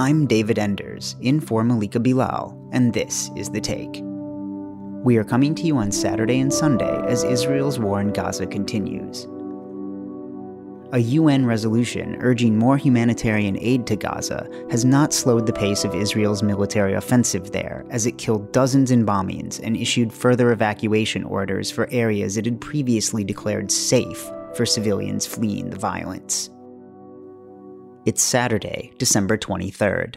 I'm David Enders, in for Malika Bilal, and this is The Take. We are coming to you on Saturday and Sunday as Israel's war in Gaza continues. A UN resolution urging more humanitarian aid to Gaza has not slowed the pace of Israel's military offensive there, as it killed dozens in bombings and issued further evacuation orders for areas it had previously declared safe for civilians fleeing the violence. It's Saturday, December 23rd.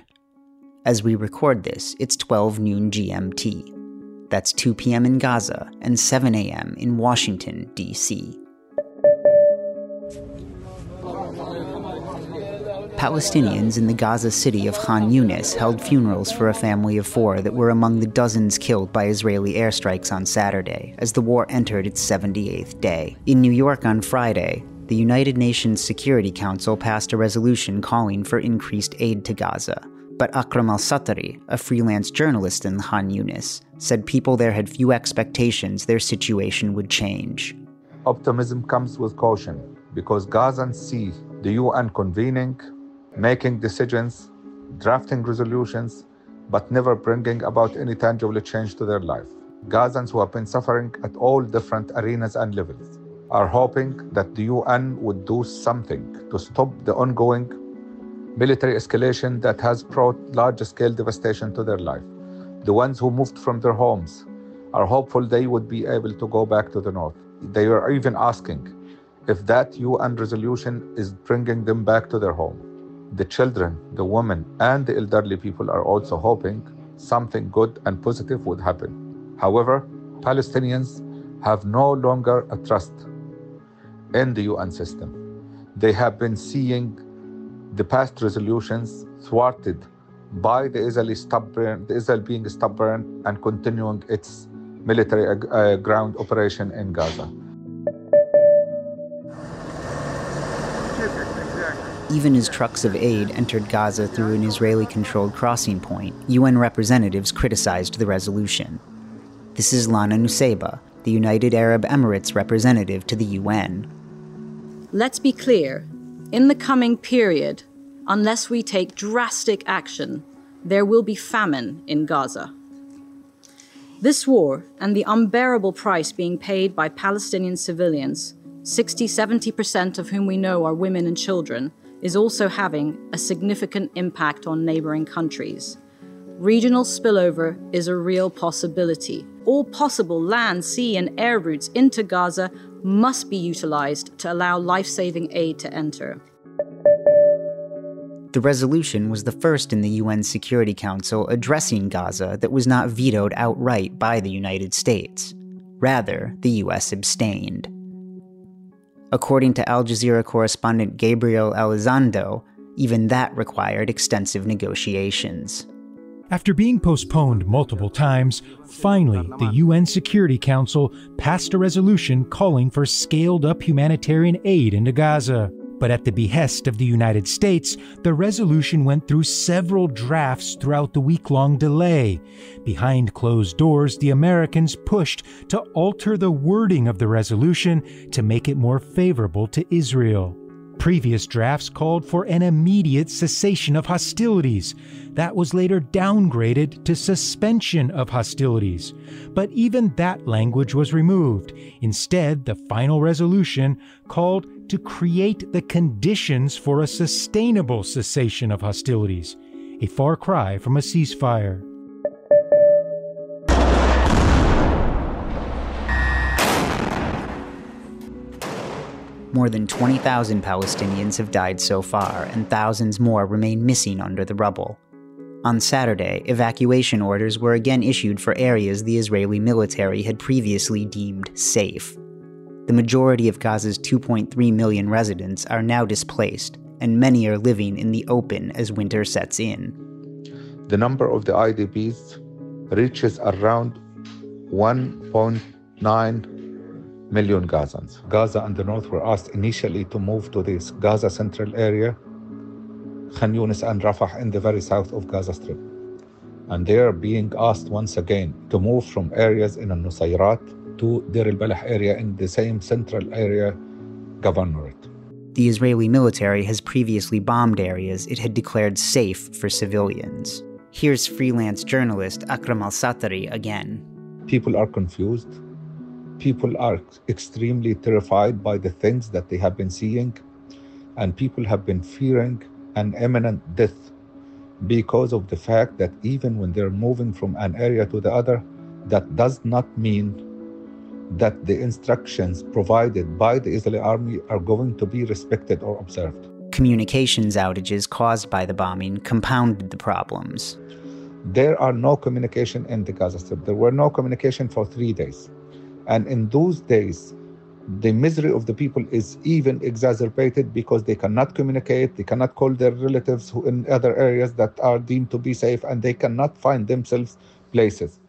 As we record this, it's 12 noon GMT. That's 2 p.m. in Gaza and 7 a.m. in Washington, D.C. Palestinians in the Gaza city of Khan Younis held funerals for a family of four that were among the dozens killed by Israeli airstrikes on Saturday as the war entered its 78th day. In New York on Friday, the United Nations Security Council passed a resolution calling for increased aid to Gaza. But Akram al Satarri, a freelance journalist in Khan Younis, said people there had few expectations their situation would change. Optimism comes with caution because Gazans see the UN convening, making decisions, drafting resolutions, but never bringing about any tangible change to their life. Gazans who have been suffering at all different arenas and levels are hoping that the UN would do something to stop the ongoing military escalation that has brought large scale devastation to their life. The ones who moved from their homes are hopeful they would be able to go back to the north. They are even asking if that UN resolution is bringing them back to their home the children, the women, and the elderly people are also hoping something good and positive would happen. However, Palestinians have no longer a trust in the UN system. They have been seeing the past resolutions thwarted by the Israeli stubborn, the Israel being stubborn and continuing its military uh, ground operation in Gaza. Even as trucks of aid entered Gaza through an Israeli controlled crossing point, UN representatives criticized the resolution. This is Lana Nuseibeh, the United Arab Emirates representative to the UN. Let's be clear in the coming period, unless we take drastic action, there will be famine in Gaza. This war and the unbearable price being paid by Palestinian civilians, 60 70% of whom we know are women and children, is also having a significant impact on neighboring countries. Regional spillover is a real possibility. All possible land, sea, and air routes into Gaza must be utilized to allow life saving aid to enter. The resolution was the first in the UN Security Council addressing Gaza that was not vetoed outright by the United States. Rather, the US abstained. According to Al Jazeera correspondent Gabriel Elizondo, even that required extensive negotiations. After being postponed multiple times, finally, the UN Security Council passed a resolution calling for scaled up humanitarian aid into Gaza. But at the behest of the United States, the resolution went through several drafts throughout the week long delay. Behind closed doors, the Americans pushed to alter the wording of the resolution to make it more favorable to Israel. Previous drafts called for an immediate cessation of hostilities. That was later downgraded to suspension of hostilities. But even that language was removed. Instead, the final resolution called to create the conditions for a sustainable cessation of hostilities, a far cry from a ceasefire. More than 20,000 Palestinians have died so far, and thousands more remain missing under the rubble. On Saturday, evacuation orders were again issued for areas the Israeli military had previously deemed safe. The majority of Gaza's 2.3 million residents are now displaced, and many are living in the open as winter sets in. The number of the IDPs reaches around 1.9 million Gazans. Gaza and the North were asked initially to move to this Gaza central area, Khan Younis and Rafah in the very south of Gaza Strip. And they are being asked once again to move from areas in An Nusayrat to Deir al-Balah area in the same central area governorate. The Israeli military has previously bombed areas it had declared safe for civilians. Here's freelance journalist Akram Al Satarri again. People are confused. People are extremely terrified by the things that they have been seeing, and people have been fearing an imminent death because of the fact that even when they're moving from an area to the other, that does not mean that the instructions provided by the Israeli army are going to be respected or observed. Communications outages caused by the bombing compounded the problems. There are no communication in the Gaza Strip. There were no communication for three days. And in those days, the misery of the people is even exacerbated because they cannot communicate, they cannot call their relatives who in other areas that are deemed to be safe, and they cannot find themselves places.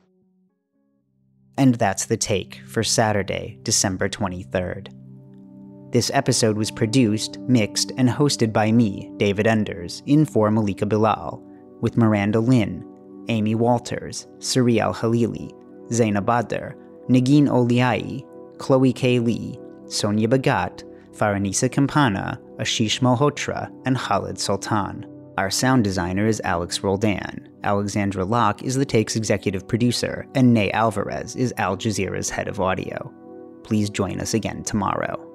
And that's the take for Saturday, December 23rd. This episode was produced, mixed, and hosted by me, David Enders, in for Malika Bilal, with Miranda Lin, Amy Walters, Suriel Halili, Zainab Badr, Negin Owliaei, Chloe K. Li, Sonia Bhagat, Faranisa Campana, Ashish Malhotra, and Khalid Sultan. Our sound designer is Alex Roldan. Alexandra Locke is the Take's executive producer, and Ney Alvarez is Al Jazeera's head of audio. Please join us again tomorrow.